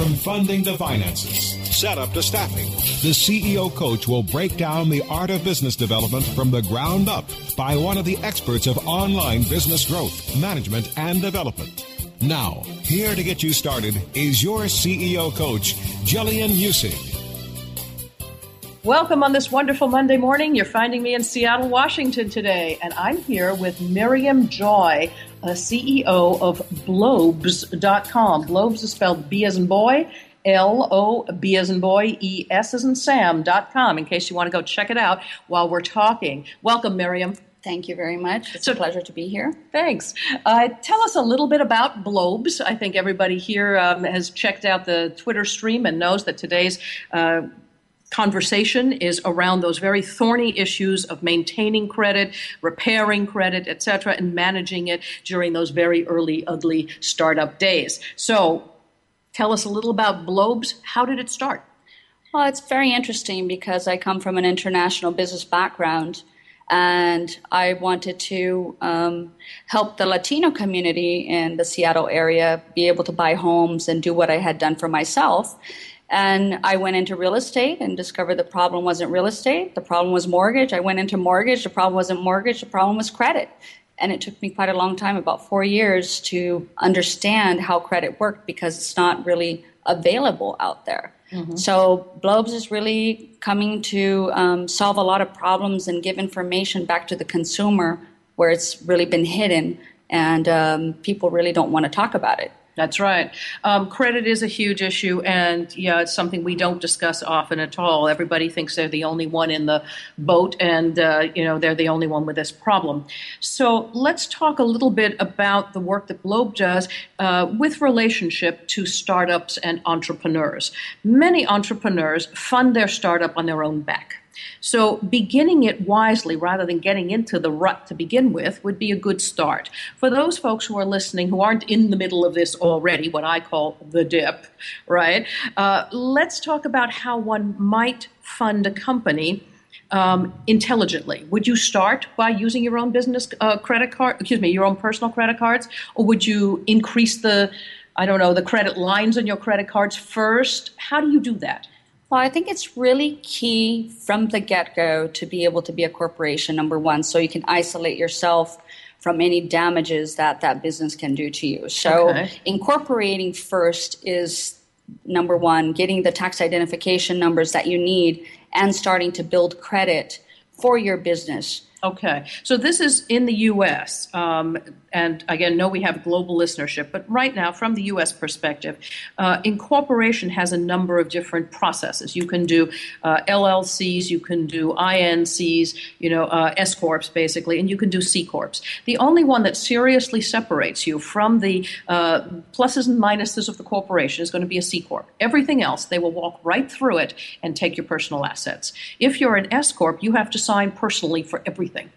From funding to finances, setup to staffing, the CEO coach will break down the art of business development from the ground up by one of the experts of online business growth, management, and development. Now, here to get you started is your CEO coach, Jillian Muessig. Welcome on this wonderful Monday morning. You're finding me in Seattle, Washington today, and I'm here with Miriam Joy, a CEO of Blobes.com. Blobes is spelled B as in boy, L O B as in boy, E S as in Sam.com, in case you want to go check it out while we're talking. Welcome, Miriam. Thank you very much. It's So- a pleasure to be here. Thanks. Uh, tell us a little bit about Blobes. I think everybody here um, has checked out the Twitter stream and knows that today's uh, conversation is around those very thorny issues of maintaining credit, repairing credit, etc., and managing it during those very early, ugly startup days. So, tell us a little about Blobes. How did it start? Well, it's very interesting because I come from an international business background and I wanted to um, help the Latino community in the Seattle area be able to buy homes and do what I had done for myself. And I went into real estate and discovered the problem wasn't real estate, the problem was mortgage. I went into mortgage, the problem wasn't mortgage, the problem was credit. And it took me quite a long time, about four years, to understand how credit worked because it's not really available out there. So Blobes is really coming to um, solve a lot of problems and give information back to the consumer where it's really been hidden, and um, people really don't want to talk about it. That's right. Um, credit is a huge issue, and yeah, it's something we don't discuss often at all. Everybody thinks they're the only one in the boat, and uh, you know they're the only one with this problem. So let's talk a little bit about the work that Blobes does uh, with relationship to startups and entrepreneurs. Many entrepreneurs fund their startup on their own back. So, beginning it wisely rather than getting into the rut to begin with would be a good start. For those folks who are listening who aren't in the middle of this already, what I call the dip, right? Uh, let's talk about how one might fund a company um, intelligently. Would you start by using your own business uh, credit card, excuse me, your own personal credit cards, or would you increase the, I don't know, the credit lines on your credit cards first? How do you do that? Well, I think it's really key from the get go to be able to be a corporation, number one, so you can isolate yourself from any damages that that business can do to you. So, Okay. incorporating first is number one, getting the tax identification numbers that you need and starting to build credit for your business. Okay, so this is in the U.S. Um, and again, know we have global listenership, but right now, from the U.S. perspective, uh, incorporation has a number of different processes. You can do uh, LLCs, you can do INCs, you know, uh, S corps basically, and you can do C corps. The only one that seriously separates you from the uh, pluses and minuses of the corporation is going to be a C corp. Everything else, they will walk right through it and take your personal assets. If you're an S corp, you have to sign personally for everything.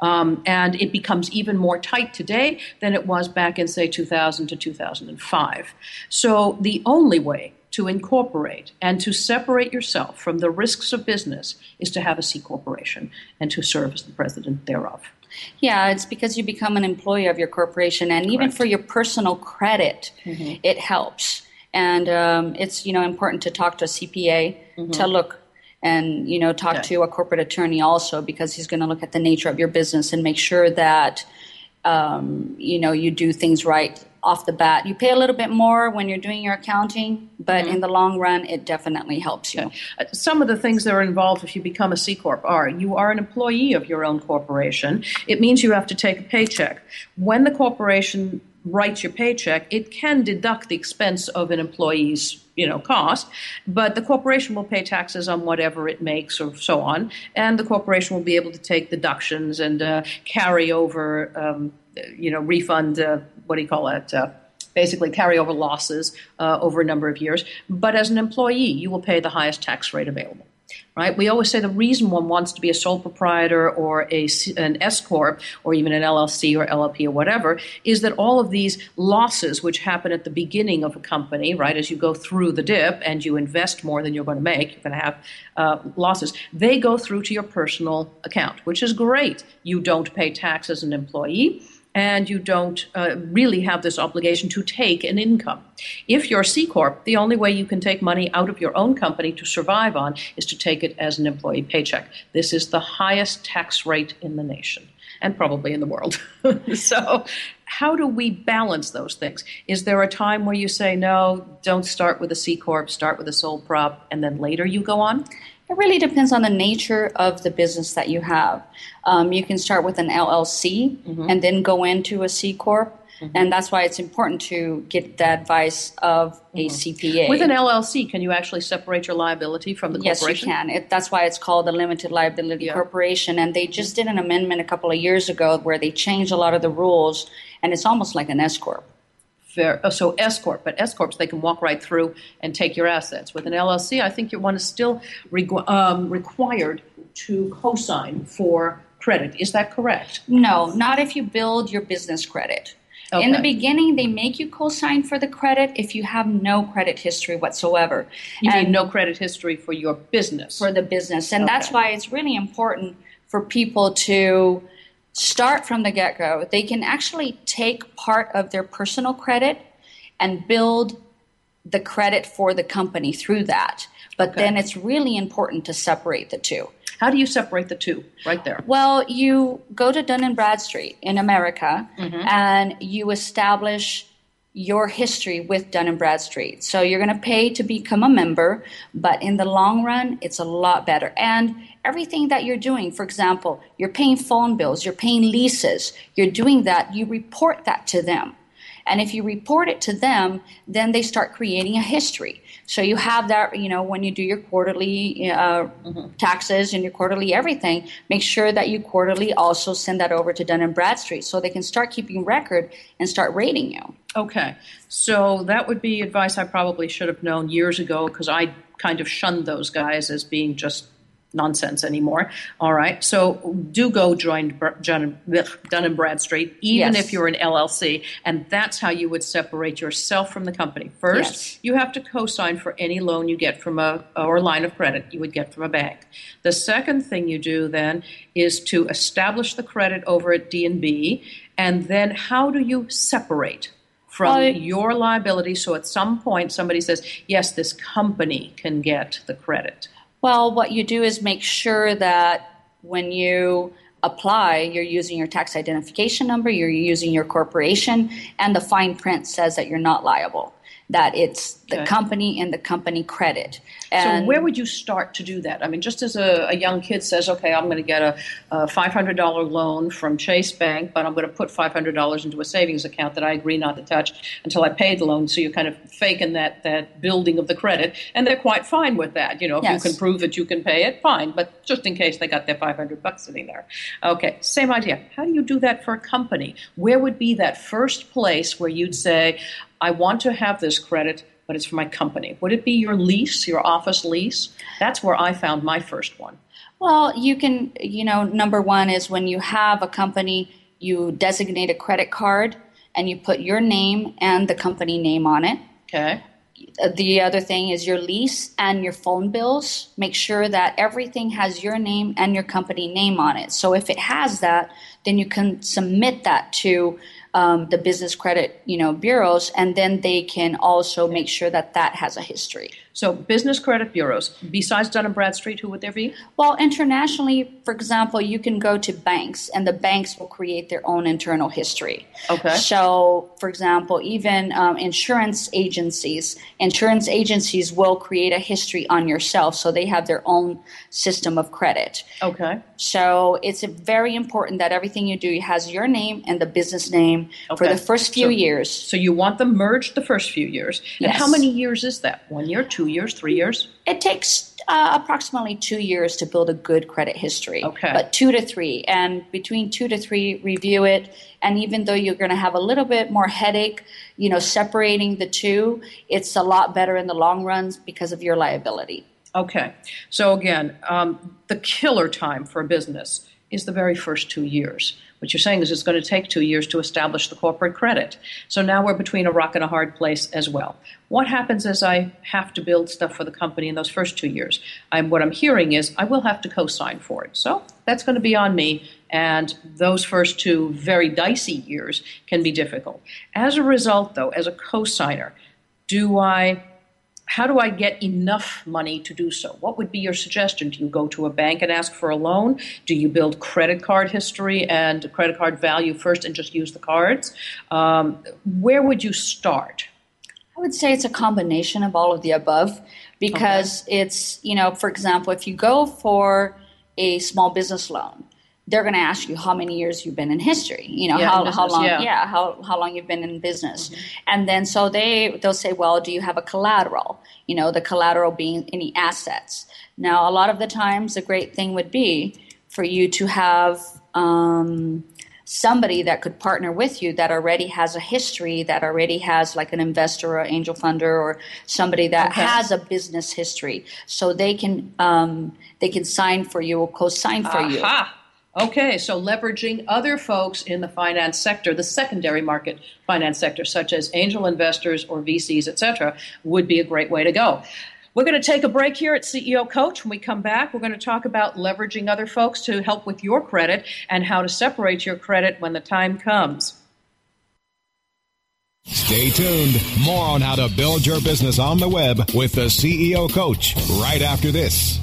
Um, and it becomes even more tight today than it was back in, say, 2000 to 2005. So the only way to incorporate and to separate yourself from the risks of business is to have a C corporation and to serve as the president thereof. Yeah, it's because you become an employee of your corporation, and even for your personal credit, mm-hmm. it helps. And um, it's you know important to talk to a CPA mm-hmm. to look and you know talk okay. to a corporate attorney also because he's going to look at the nature of your business and make sure that um, you know you do things right off the bat. You pay a little bit more when you're doing your accounting, but mm-hmm. in the long run, it definitely helps you. Uh, some of the things that are involved if you become a C corp are you are an employee of your own corporation. It means you have to take a paycheck when the corporation writes your paycheck. It can deduct the expense of an employee's you know cost but the corporation will pay taxes on whatever it makes or so on and the corporation will be able to take deductions and uh, carry over um, you know refund uh, what do you call it uh, basically carry over losses uh, over a number of years but as an employee you will pay the highest tax rate available right? We always say the reason one wants to be a sole proprietor or a, an S corp or even an LLC or LLP or whatever is that all of these losses, which happen at the beginning of a company, right, as you go through the dip and you invest more than you're going to make, you're going to have uh, losses. They go through to your personal account, which is great. You don't pay tax as an employee and you don't uh, really have this obligation to take an income. If you're C Corp, the only way you can take money out of your own company to survive on is to take it as an employee paycheck. This is the highest tax rate in the nation and probably in the world. so, how do we balance those things? Is there a time where you say, no, don't start with a C Corp, start with a sole prop, and then later you go on? It really depends on the nature of the business that you have. Um, you can start with an LLC mm-hmm. and then go into a C corp. Mm-hmm. And that's why it's important to get the advice of a mm-hmm. CPA. With an LLC, can you actually separate your liability from the corporation? Yes, you can. It, that's why it's called a limited liability yeah. corporation. And they just did an amendment a couple of years ago where they changed a lot of the rules, and it's almost like an S corp oh, so S corp, but S corps they can walk right through and take your assets. With an LLC, I think your one is still um, required to co-sign for credit. Is that correct? No, not if you build your business credit. Okay. In the beginning, they make you co-sign for the credit if you have no credit history whatsoever. You and mean no credit history for your business? For the business, and okay. that's why it's really important for people to start from the get go, they can actually take part of their personal credit and build the credit for the company through that. But okay. then it's really important to separate the two. How do you separate the two right there? Well, you go to Dun and Bradstreet in America mm-hmm. and you establish your history with Dun and Bradstreet. So you're going to pay to become a member, but in the long run, it's a lot better. And everything that you're doing, for example, you're paying phone bills, you're paying leases, you're doing that, you report that to them. And if you report it to them, then they start creating a history. So you have that, you know, when you do your quarterly uh, mm-hmm. taxes and your quarterly everything, make sure that you quarterly also send that over to Dun and Bradstreet so they can start keeping record and start rating you. Okay, so that would be advice I probably should have known years ago because I kind of shunned those guys as being just nonsense anymore. All right. So do go join Dun and Bradstreet, even yes. if you're an LLC. And that's how you would separate yourself from the company. First, yes. you have to co-sign for any loan you get from a or line of credit you would get from a bank. The second thing you do then is to establish the credit over at D&B. And then how do you separate? From your liability, so at some point somebody says, Yes, this company can get the credit. Well, what you do is make sure that when you apply, you're using your tax identification number, you're using your corporation, and the fine print says that you're not liable. That it's the Okay. company and the company credit. And so where would you start to do that? I mean, just as a, a young kid says, okay, I'm going to get a, a $500 loan from Chase Bank, but I'm going to put $500 into a savings account that I agree not to touch until I pay the loan. So you're kind of faking that, that building of the credit, and they're quite fine with that. You know, if Yes. you can prove that you can pay it, fine. But just in case they got their 500 bucks sitting there. Okay, same idea. How do you do that for a company? Where would be that first place where you'd say, I want to have this credit, but it's for my company? Would it be your lease, your office lease? That's where I found my first one. Well, you can, you know, number one is when you have a company, you designate a credit card and you put your name and the company name on it. Okay. The other thing is your lease and your phone bills. Make sure that everything has your name and your company name on it. So if it has that, then you can submit that to um, the business credit, you know, bureaus, and then they can also make sure that that has a history. So business credit bureaus, besides Dun and Bradstreet, who would there be? Well, internationally, for example, you can go to banks, and the banks will create their own internal history. Okay. So, for example, even um, insurance agencies, insurance agencies will create a history on yourself, so they have their own system of credit. Okay. So it's very important that everything you do has your name and the business name for the first few So- years. So you want them merged the first few years. And Yes. how many years is that? One year, two years, three years? It takes uh, approximately two years to build a good credit history. Okay. But two to three. And between two to three, review it. And even though you're going to have a little bit more headache, you know, separating the two, it's a lot better in the long runs because of your liability. Okay. So again, um, the killer time for a business is the very first two years. What you're saying is it's going to take two years to establish the corporate credit. So now we're between a rock and a hard place as well. What happens is I have to build stuff for the company in those first two years? I'm, what I'm hearing is I will have to co sign for it. So that's going to be on me. And those first two very dicey years can be difficult. As a result, though, as a co signer, do I how do I get enough money to do so? What would be your suggestion? Do you go to a bank and ask for a loan? Do you build credit card history and credit card value first and just use the cards? Um, where would you start? I would say it's a combination of all of the above because it's, you know, for example, if you go for a small business loan, they're going to ask you how many years you've been in history, you know, Yeah, how, in how long, yeah. yeah, how, how long you've been in business. And then so they, they'll say, well, do you have a collateral? You know, the collateral being any assets. Now, a lot of the times, a great thing would be for you to have, um, somebody that could partner with you that already has a history, that already has like an investor or angel funder or somebody that Okay. has a business history, so they can um, they can sign for you or co-sign for you. Okay, so leveraging other folks in the finance sector, the secondary market finance sector, such as angel investors or VCs, et cetera, would be a great way to go. We're going to take a break here at CEO Coach. When we come back, we're going to talk about leveraging other folks to help with your credit and how to separate your credit when the time comes. Stay tuned. More on how to build your business on the web with the CEO Coach right after this.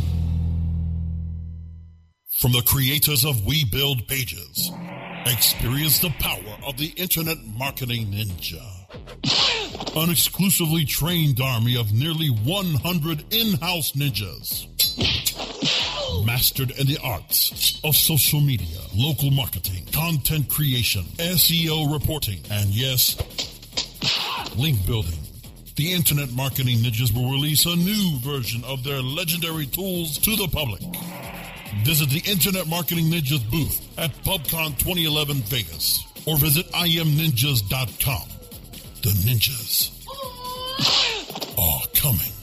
From the creators of We Build Pages, experience the power of the Internet Marketing Ninja. An exclusively trained army of nearly 100 in-house ninjas. Mastered in the arts of social media, local marketing, content creation, SEO reporting, and yes, link building. The Internet Marketing Ninjas will release a new version of their legendary tools to the public. Visit the Internet Marketing Ninjas booth at PubCon 2011 Vegas or visit imninjas.com. The ninjas are coming.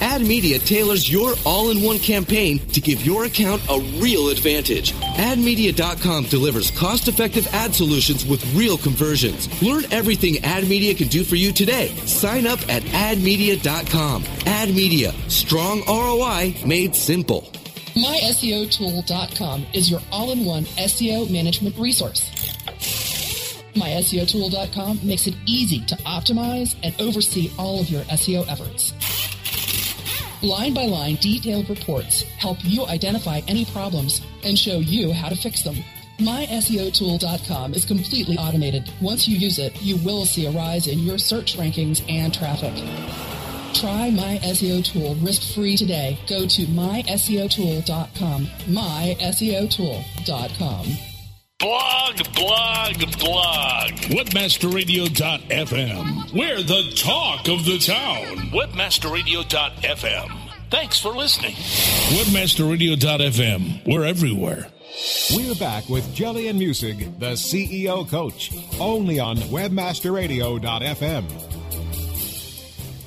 Ad Media tailors your all-in-one campaign to give your account a real advantage. AdMedia.com delivers cost-effective ad solutions with real conversions. Learn everything Ad Media can do for you today. Sign up at AdMedia.com. Ad Media, strong ROI made simple. MySEOTool.com is your all-in-one SEO management resource. MySEOTool.com makes it easy to optimize and oversee all of your SEO efforts. Line by line, detailed reports help you identify any problems and show you how to fix them. MySEOTool.com is completely automated. Once you use it, you will see a rise in your search rankings and traffic. Try My SEO Tool risk-free today. Go to myseotool.com. myseotool.com. Blog, blog, blog. Webmasterradio.fm. We're the talk of the town. Webmasterradio.fm. Thanks for listening. Webmasterradio.fm. We're everywhere. We're back with Jillian Muessig, the CEO coach, only on webmasterradio.fm.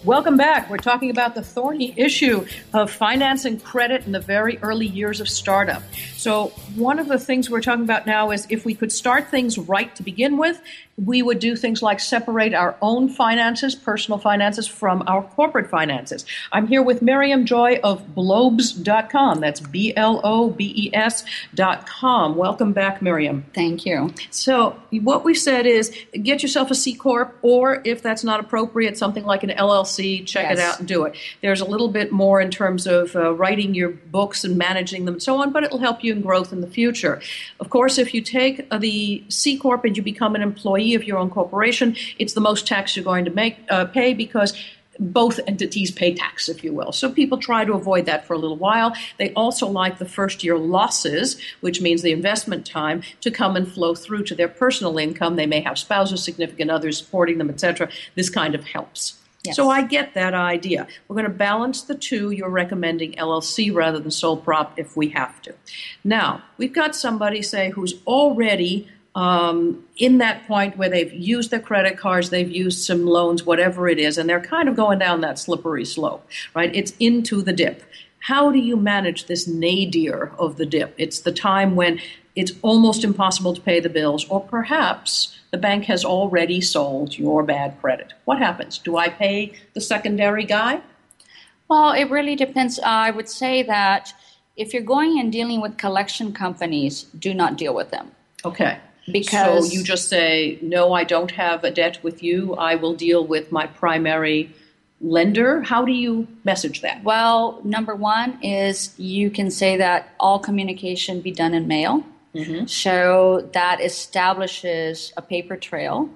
Welcome back. We're talking about the thorny issue of financing credit in the very early years of startup. So, one of the things we're talking about now is if we could start things right to begin with, we would do things like separate our own finances, personal finances, from our corporate finances. I'm here with Miriam Joy of Blobes.com. That's B L O B E S.com. Welcome back, Miriam. Thank you. So, what we said is get yourself a C Corp, or if that's not appropriate, something like an LLC, check Yes. it out and do it. There's a little bit more in terms of uh, writing your books and managing them and so on, but it'll help you in growth in the future. Of course, if you take the C Corp and you become an employee of your own corporation, it's the most tax you're going to make uh, pay because both entities pay tax, if you will. So people try to avoid that for a little while. They also like the first year losses, which means the investment time, to come and flow through to their personal income. They may have spouses, significant others supporting them, etc. This kind of helps. Yes. So I get that idea. We're going to balance the two. You're recommending LLC rather than sole prop if we have to. Now, we've got somebody, say, who's already um, in that point where they've used their credit cards, they've used some loans, whatever it is, and they're kind of going down that slippery slope, right? It's into the dip. How do you manage this nadir of the dip? It's the time when it's almost impossible to pay the bills, or perhaps the bank has already sold your bad credit. What happens? Do I pay the secondary guy? Well, it really depends. Uh, I would say that if you're going and dealing with collection companies, do not deal with them. Okay. Because- so you just say, no, I don't have a debt with you. I will deal with my primary lender. How do you message that? Well, number one is you can say that all communication be done in mail. So that establishes a paper trail.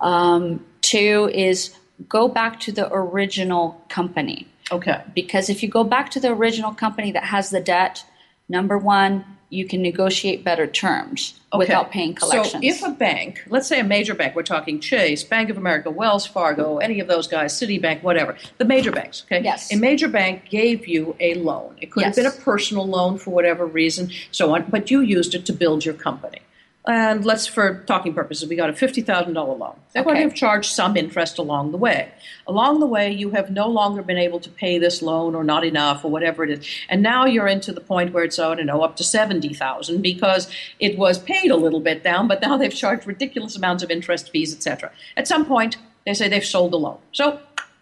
Um, two is go back to the original company. Okay. Because if you go back to the original company that has the debt, number one, you can negotiate better terms without paying collections. So if a bank, let's say a major bank, we're talking Chase, Bank of America, Wells Fargo, any of those guys, Citibank, whatever, the major banks, okay? Yes. A major bank gave you a loan. It could have been a personal loan for whatever reason, so on, but you used it to build your company. And let's, for talking purposes, we got a $50,000 loan. They're going to Okay. have charged some interest along the way. Along the way, you have no longer been able to pay this loan or not enough or whatever it is. And now you're into the point where it's, oh, I don't know, up to 70000 because it was paid a little bit down, but now they've charged ridiculous amounts of interest fees, etc. At some point, they say they've sold the loan. So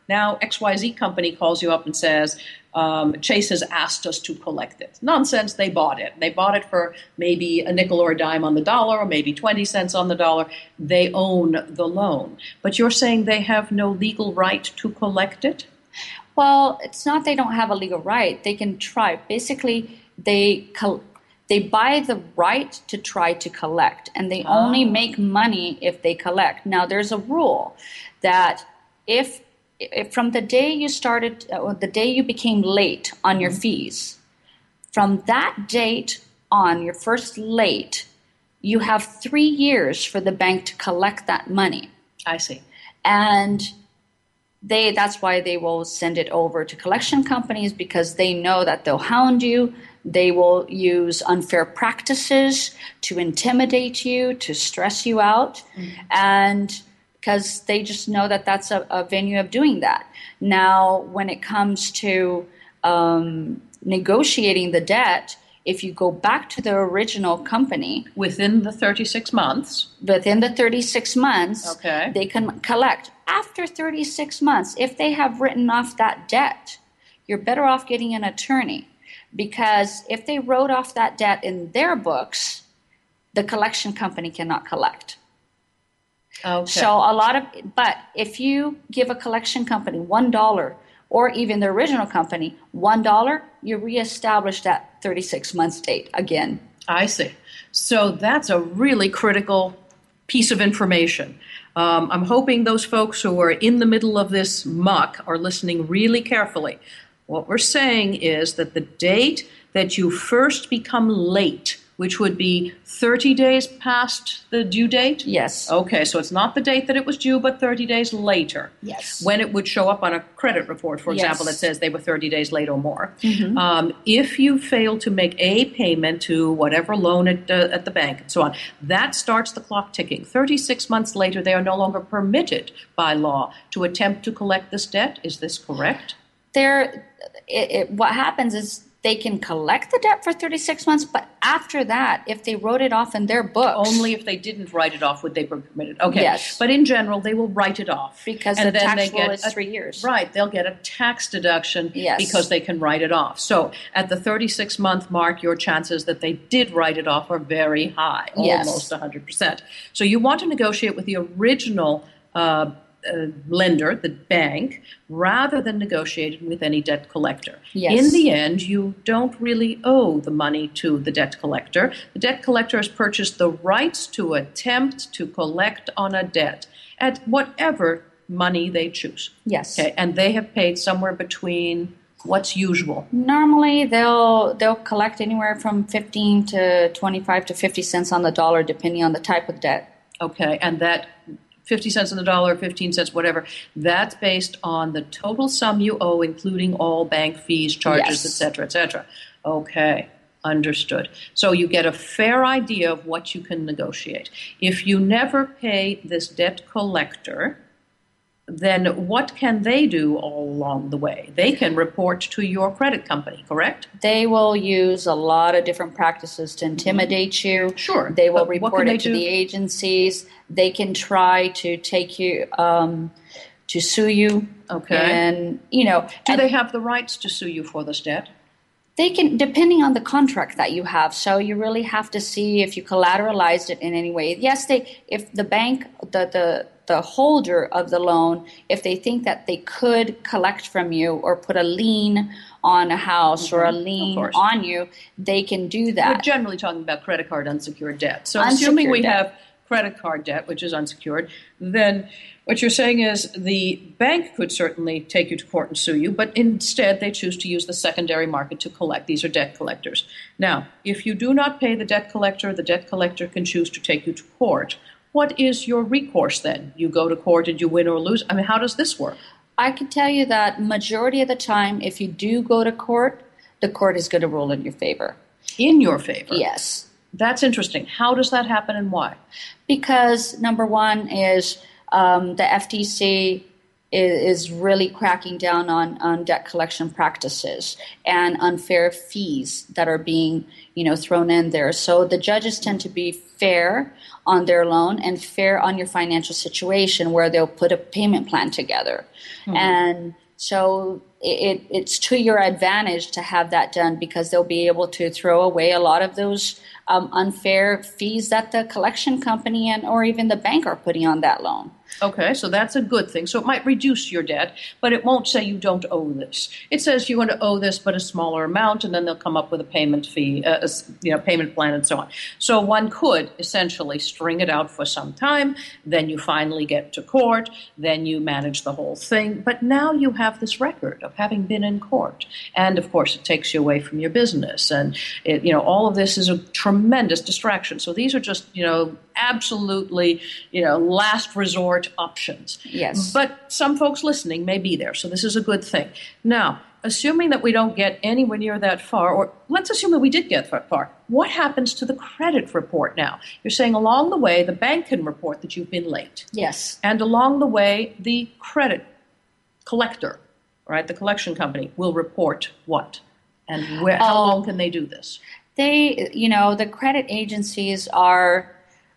now XYZ company calls you up and says, um, Chase has asked us to collect it. Nonsense, they bought it. They bought it for maybe a nickel or a dime on the dollar, or maybe 20 cents on the dollar. They own the loan. But you're saying they have no legal right to collect it? Well, it's not they don't have a legal right. They can try. Basically, they col- they buy the right to try to collect, and they only make money if they collect. Now, there's a rule that if from the day you started, uh, the day you became late on your fees, from that date on, your first late, you have three years for the bank to collect that money. I see. and they that's why they will send it over to collection companies because they know that they'll hound you. They will use unfair practices to intimidate you to stress you out. And because they just know that that's a, a, venue of doing that. Now, when it comes to um, negotiating the debt, if you go back to the original company within the 36 months, within the 36 months, okay. they can collect. After 36 months, if they have written off that debt, you're better off getting an attorney because if they wrote off that debt in their books, the collection company cannot collect. Okay. So a lot of, but if you give a collection company one dollar, or even the original company one dollar, you reestablish that 36 months date again. I see. So that's a really critical piece of information. Um, I'm hoping those folks who are in the middle of this muck are listening really carefully. What we're saying is that the date that you first become late which would be 30 days past the due date? Yes. Okay, so it's not the date that it was due, but 30 days later. Yes. When it would show up on a credit report, for example, yes. that says they were 30 days late or more. Mm-hmm. Um, if you fail to make a payment to whatever loan at, uh, at the bank and so on, that starts the clock ticking. 36 months later, they are no longer permitted by law to attempt to collect this debt. Is this correct? There, it, it, what happens is they can collect the debt for 36 months, but after that, if they wrote it off in their books. Only if they didn't write it off would they be permitted. Okay. Yes. But in general, they will write it off. Because and the then tax they rule get is a, three years. Right. They'll get a tax deduction yes. because they can write it off. So at the 36 month mark, your chances that they did write it off are very high, yes. almost 100%. So you want to negotiate with the original. Uh, uh, lender, the bank, rather than negotiating with any debt collector. Yes. In the end, you don't really owe the money to the debt collector. The debt collector has purchased the rights to attempt to collect on a debt at whatever money they choose. Yes. Okay, and they have paid somewhere between what's usual normally they'll they'll collect anywhere from 15 to 25 to 50 cents on the dollar depending on the type of debt okay and that 50 cents on the dollar, 15 cents, whatever. That's based on the total sum you owe, including all bank fees, charges, yes. et cetera, et cetera. Okay, understood. So you get a fair idea of what you can negotiate. If you never pay this debt collector, then what can they do all along the way? They can report to your credit company, correct? They will use a lot of different practices to intimidate you. Sure. They will report it to do? the agencies. They can try to take you um, to sue you. Okay. And you know, Do they have the rights to sue you for this debt? they can depending on the contract that you have. So you really have to see if you collateralized it in any way. Yes, they if the bank the the the holder of the loan, if they think that they could collect from you or put a lien on a house or a Mhm. Lien on you, they can do that. We're generally talking about credit card unsecured debt. So Unsecured assuming we debt. have credit card debt, which is unsecured, then what you're saying is the bank could certainly take you to court and sue you, but instead they choose to use the secondary market to collect. These are debt collectors. Now, if you do not pay the debt collector, the debt collector can choose to take you to court. What is your recourse then? You go to court and you win or lose? I mean, how does this work? I can tell you that majority of the time, if you do go to court, the court is going to rule in your favor. In your favor? Yes. That's interesting. How does that happen and why? Because number one is um, the FTC is, is really cracking down on, on debt collection practices and unfair fees that are being you know thrown in there. So the judges tend to be fair on their loan and fair on your financial situation, where they'll put a payment plan together, and so it, it's to your advantage to have that done because they'll be able to throw away a lot of those um, unfair fees that the collection company and or even the bank are putting on that loan. Okay, so that's a good thing. So it might reduce your debt, but it won't say you don't owe this. It says you're going to owe this, but a smaller amount, and then they'll come up with a payment fee, uh, a you know, payment plan, and so on. So one could essentially string it out for some time. Then you finally get to court. Then you manage the whole thing. But now you have this record of having been in court, and of course, it takes you away from your business, and it, you know, all of this is a tremendous distraction. So these are just you know absolutely you know last resort options. Yes. But some folks listening may be there, so this is a good thing. Now, assuming that we don't get anywhere near that far, or let's assume that we did get that far, what happens to the credit report now? You're saying along the way, the bank can report that you've been late. Yes. And along the way, the credit collector, right, the collection company, will report what? And where, how Oh. long can they do this? they you know the credit agencies are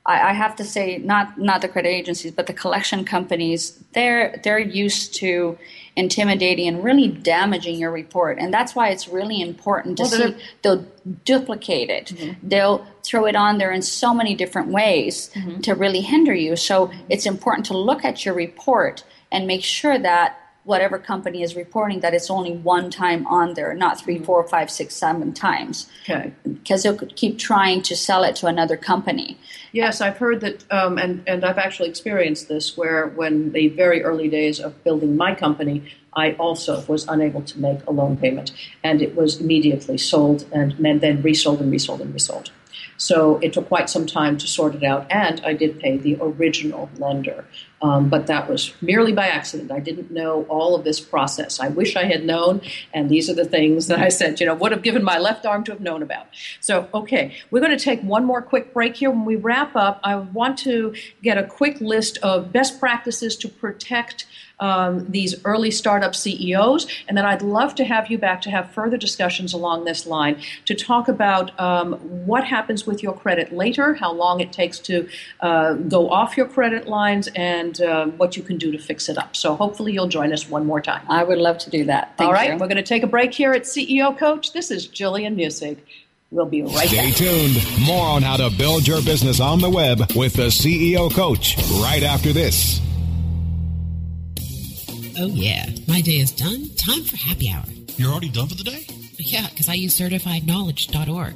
I, I have to say not not the credit agencies but the collection companies they're they're used to intimidating and really damaging your report. And that's why it's really important to Well, see they'll duplicate it. Mm-hmm. They'll throw it on there in so many different ways mm-hmm. to really hinder you. So it's important to look at your report and make sure that whatever company is reporting that it's only one time on there not three four five six seven times Okay. because they'll keep trying to sell it to another company. Yes, I've heard that, um, and, and I've actually experienced this where, when the very early days of building my company, I also was unable to make a loan payment, and it was immediately sold and then resold and resold and resold. So it took quite some time to sort it out, and I did pay the original lender. Um, but that was merely by accident. I didn't know all of this process. I wish I had known, and these are the things that I said, you know, would have given my left arm to have known about. So, okay, we're going to take one more quick break here. When we wrap up, I want to get a quick list of best practices to protect um, these early startup CEOs, and then I'd love to have you back to have further discussions along this line to talk about um, what happens with your credit later, how long it takes to uh, go off your credit lines, and uh, what you can do to fix it up. So hopefully you'll join us one more time. I would love to do that. Thank All right, you. we're going to take a break here at CEO Coach. This is Jillian Muessig. We'll be right Stay back. tuned. More on how to build your business on the web with the CEO Coach right after this. Oh, yeah. My day is done. Time for happy hour. You're already done for the day? Yeah, because I use certifiedknowledge.org.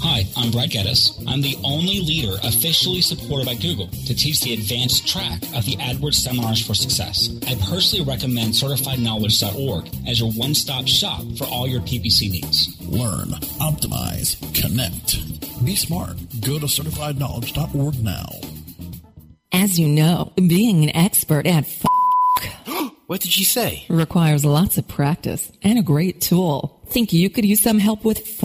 Hi, I'm Brad Geddes. I'm the only leader officially supported by Google to teach the advanced track of the AdWords Seminars for Success. I personally recommend CertifiedKnowledge.org as your one-stop shop for all your PPC needs. Learn, optimize, connect. Be smart. Go to certifiedknowledge.org now. As you know, being an expert at f- What did she say? requires lots of practice and a great tool. Think you could use some help with f-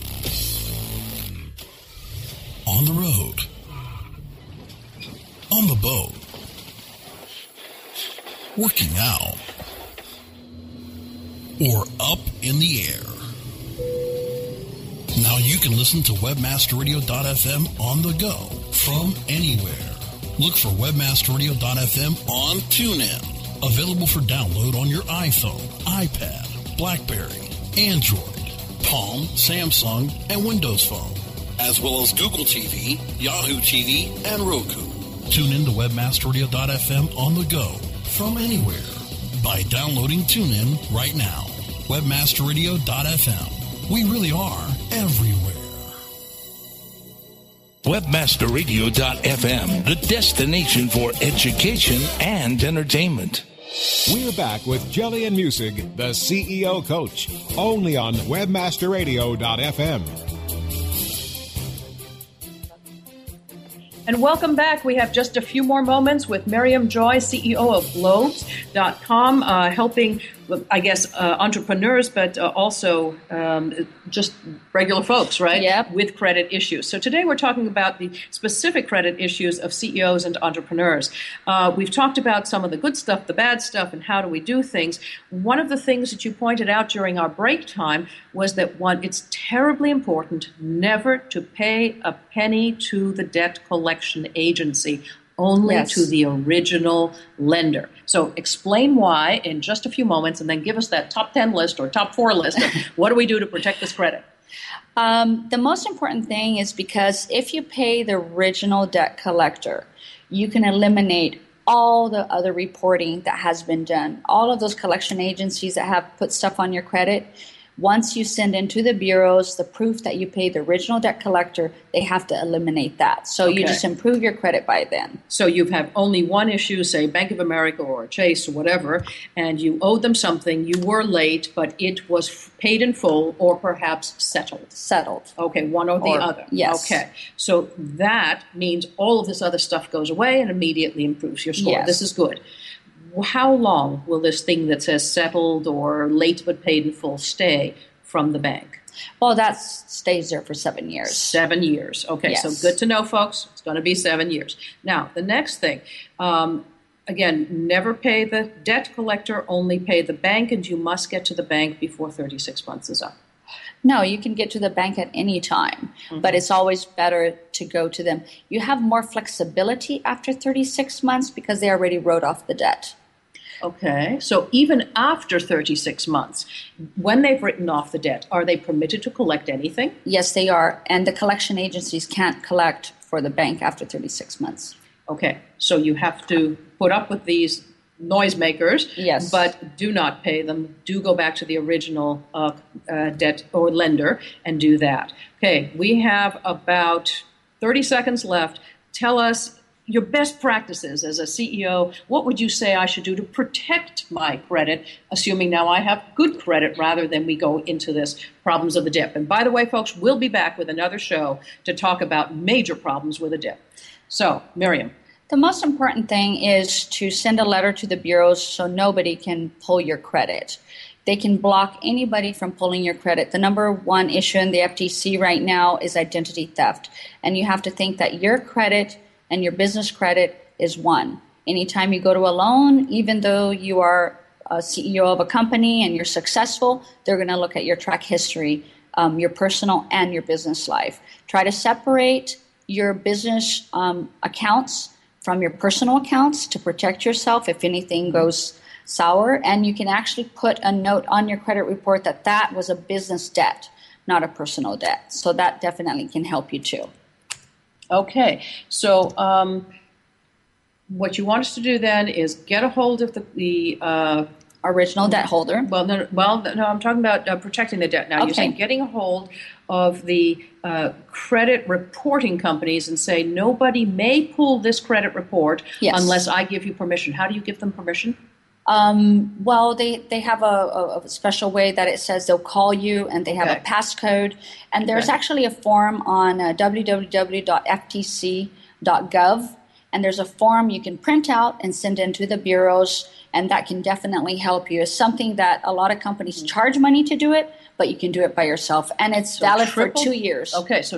On the road. On the boat. Working out. Or up in the air. Now you can listen to webmasterradio.fm on the go from anywhere. Look for webmasterradio.fm on TuneIn. Available for download on your iPhone, iPad, Blackberry, Android, Palm, Samsung, and Windows Phone, as well as Google TV, Yahoo TV, and Roku. Tune in to webmasterradio.fm on the go from anywhere by downloading TuneIn right now. Webmasterradio.fm. We really are everywhere. Webmasterradio.fm, the destination for education and entertainment. We're back with Jillian Muessig, the CEO Coach, only on WebmasterRadio.fm. And welcome back. We have just a few more moments with Miriam Joy, CEO of Blobes.com, uh, helping, I guess, uh, entrepreneurs, but uh, also um, just regular folks, right? Yep. With credit issues. So today we're talking about the specific credit issues of CEOs and entrepreneurs. Uh, we've talked about some of the good stuff, the bad stuff, and how do we do things. One of the things that you pointed out during our break time was that one, it's terribly important never to pay a penny to the debt collection agency only Yes. to the original lender. So explain why in just a few moments and then give us that top 10 list or top four list what do we do to protect this credit? Um, the most important thing is because if you pay the original debt collector, you can eliminate all the other reporting that has been done. All of those collection agencies that have put stuff on your credit, once you send into the bureaus the proof that you paid the original debt collector, they have to eliminate that. So you just improve your credit by then. So you have only one issue, say Bank of America or Chase or whatever, and you owed them something, you were late, but it was paid in full or perhaps settled. Settled. Okay, one or the Or- other. yes. Okay. So that means all of this other stuff goes away and immediately improves your score. Yes. This is good. How long will this thing that says settled or late but paid in full stay from the bank? Well, that stays there for seven years. Seven years. Okay, Yes. so good to know, folks. It's going to be seven years. Now, the next thing. Um, again, never pay the debt collector, only pay the bank, and you must get to the bank before 36 months is up. No, you can get to the bank at any time, but it's always better to go to them. You have more flexibility after 36 months because they already wrote off the debt. Okay, so even after 36 months, when they've written off the debt, are they permitted to collect anything? Yes, they are, and the collection agencies can't collect for the bank after 36 months. Okay, so you have to put up with these noisemakers, Yes. but do not pay them. Do go back to the original uh, uh, debt or lender and do that. Okay, we have about 30 seconds left. Tell us your best practices as a CEO. What would you say I should do to protect my credit, assuming now I have good credit rather than we go into this problems of the dip? And by the way, folks, we'll be back with another show to talk about major problems with a dip. So, Miriam. The most important thing is to send a letter to the bureaus so nobody can pull your credit. They can block anybody from pulling your credit. The number one issue in the FTC right now is identity theft. And you have to think that your credit and your business credit is one. Anytime you go to a loan, even though you are a CEO of a company and you're successful, they're going to look at your track history, um, your personal and your business life. Try to separate your business um, accounts from your personal accounts to protect yourself if anything goes sour. And you can actually put a note on your credit report that that was a business debt, not a personal debt. So that definitely can help you too. Okay, so um, what you want us to do then is get a hold of the, the uh, original debt holder. Well, no, well, no, I'm talking about uh, protecting the debt. Now, you're saying getting a hold of the uh, credit reporting companies and say nobody may pull this credit report Yes. unless I give you permission. How do you give them permission? Um, well, they, they have a, a, a special way that it says they'll call you and they have Okay. a passcode. And there's Okay. actually a form on uh, www.ftc.gov. And there's a form you can print out and send into the bureaus, and that can definitely help you. It's something that a lot of companies charge money to do it, but you can do it by yourself. And it's So valid triple- for two years. Okay, so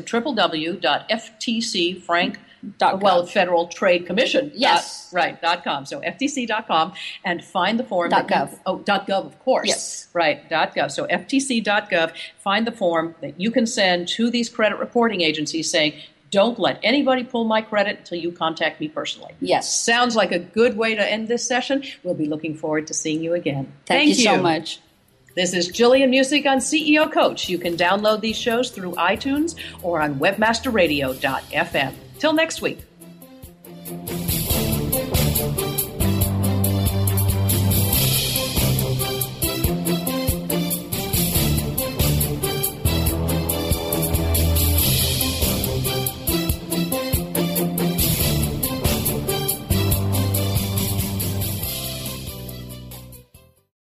www.ftcfrank. Well, Federal Trade Commission. Yes. Dot, right. Dot com. So ftc.com and find the form. Dot that you- gov. oh, dot gov, of course. Yes. Right. Dot gov. So ftc.gov. Find the form that you can send to these credit reporting agencies saying, "Don't let anybody pull my credit until you contact me personally." Yes. Sounds like a good way to end this session. We'll be looking forward to seeing you again. Thank you so much. This is Jillian Muessig on CEO Coach. You can download these shows through iTunes or on webmasterradio.fm. Till next week.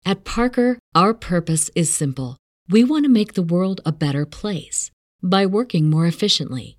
At Parker, our purpose is simple. We want to make the world a better place by working more efficiently,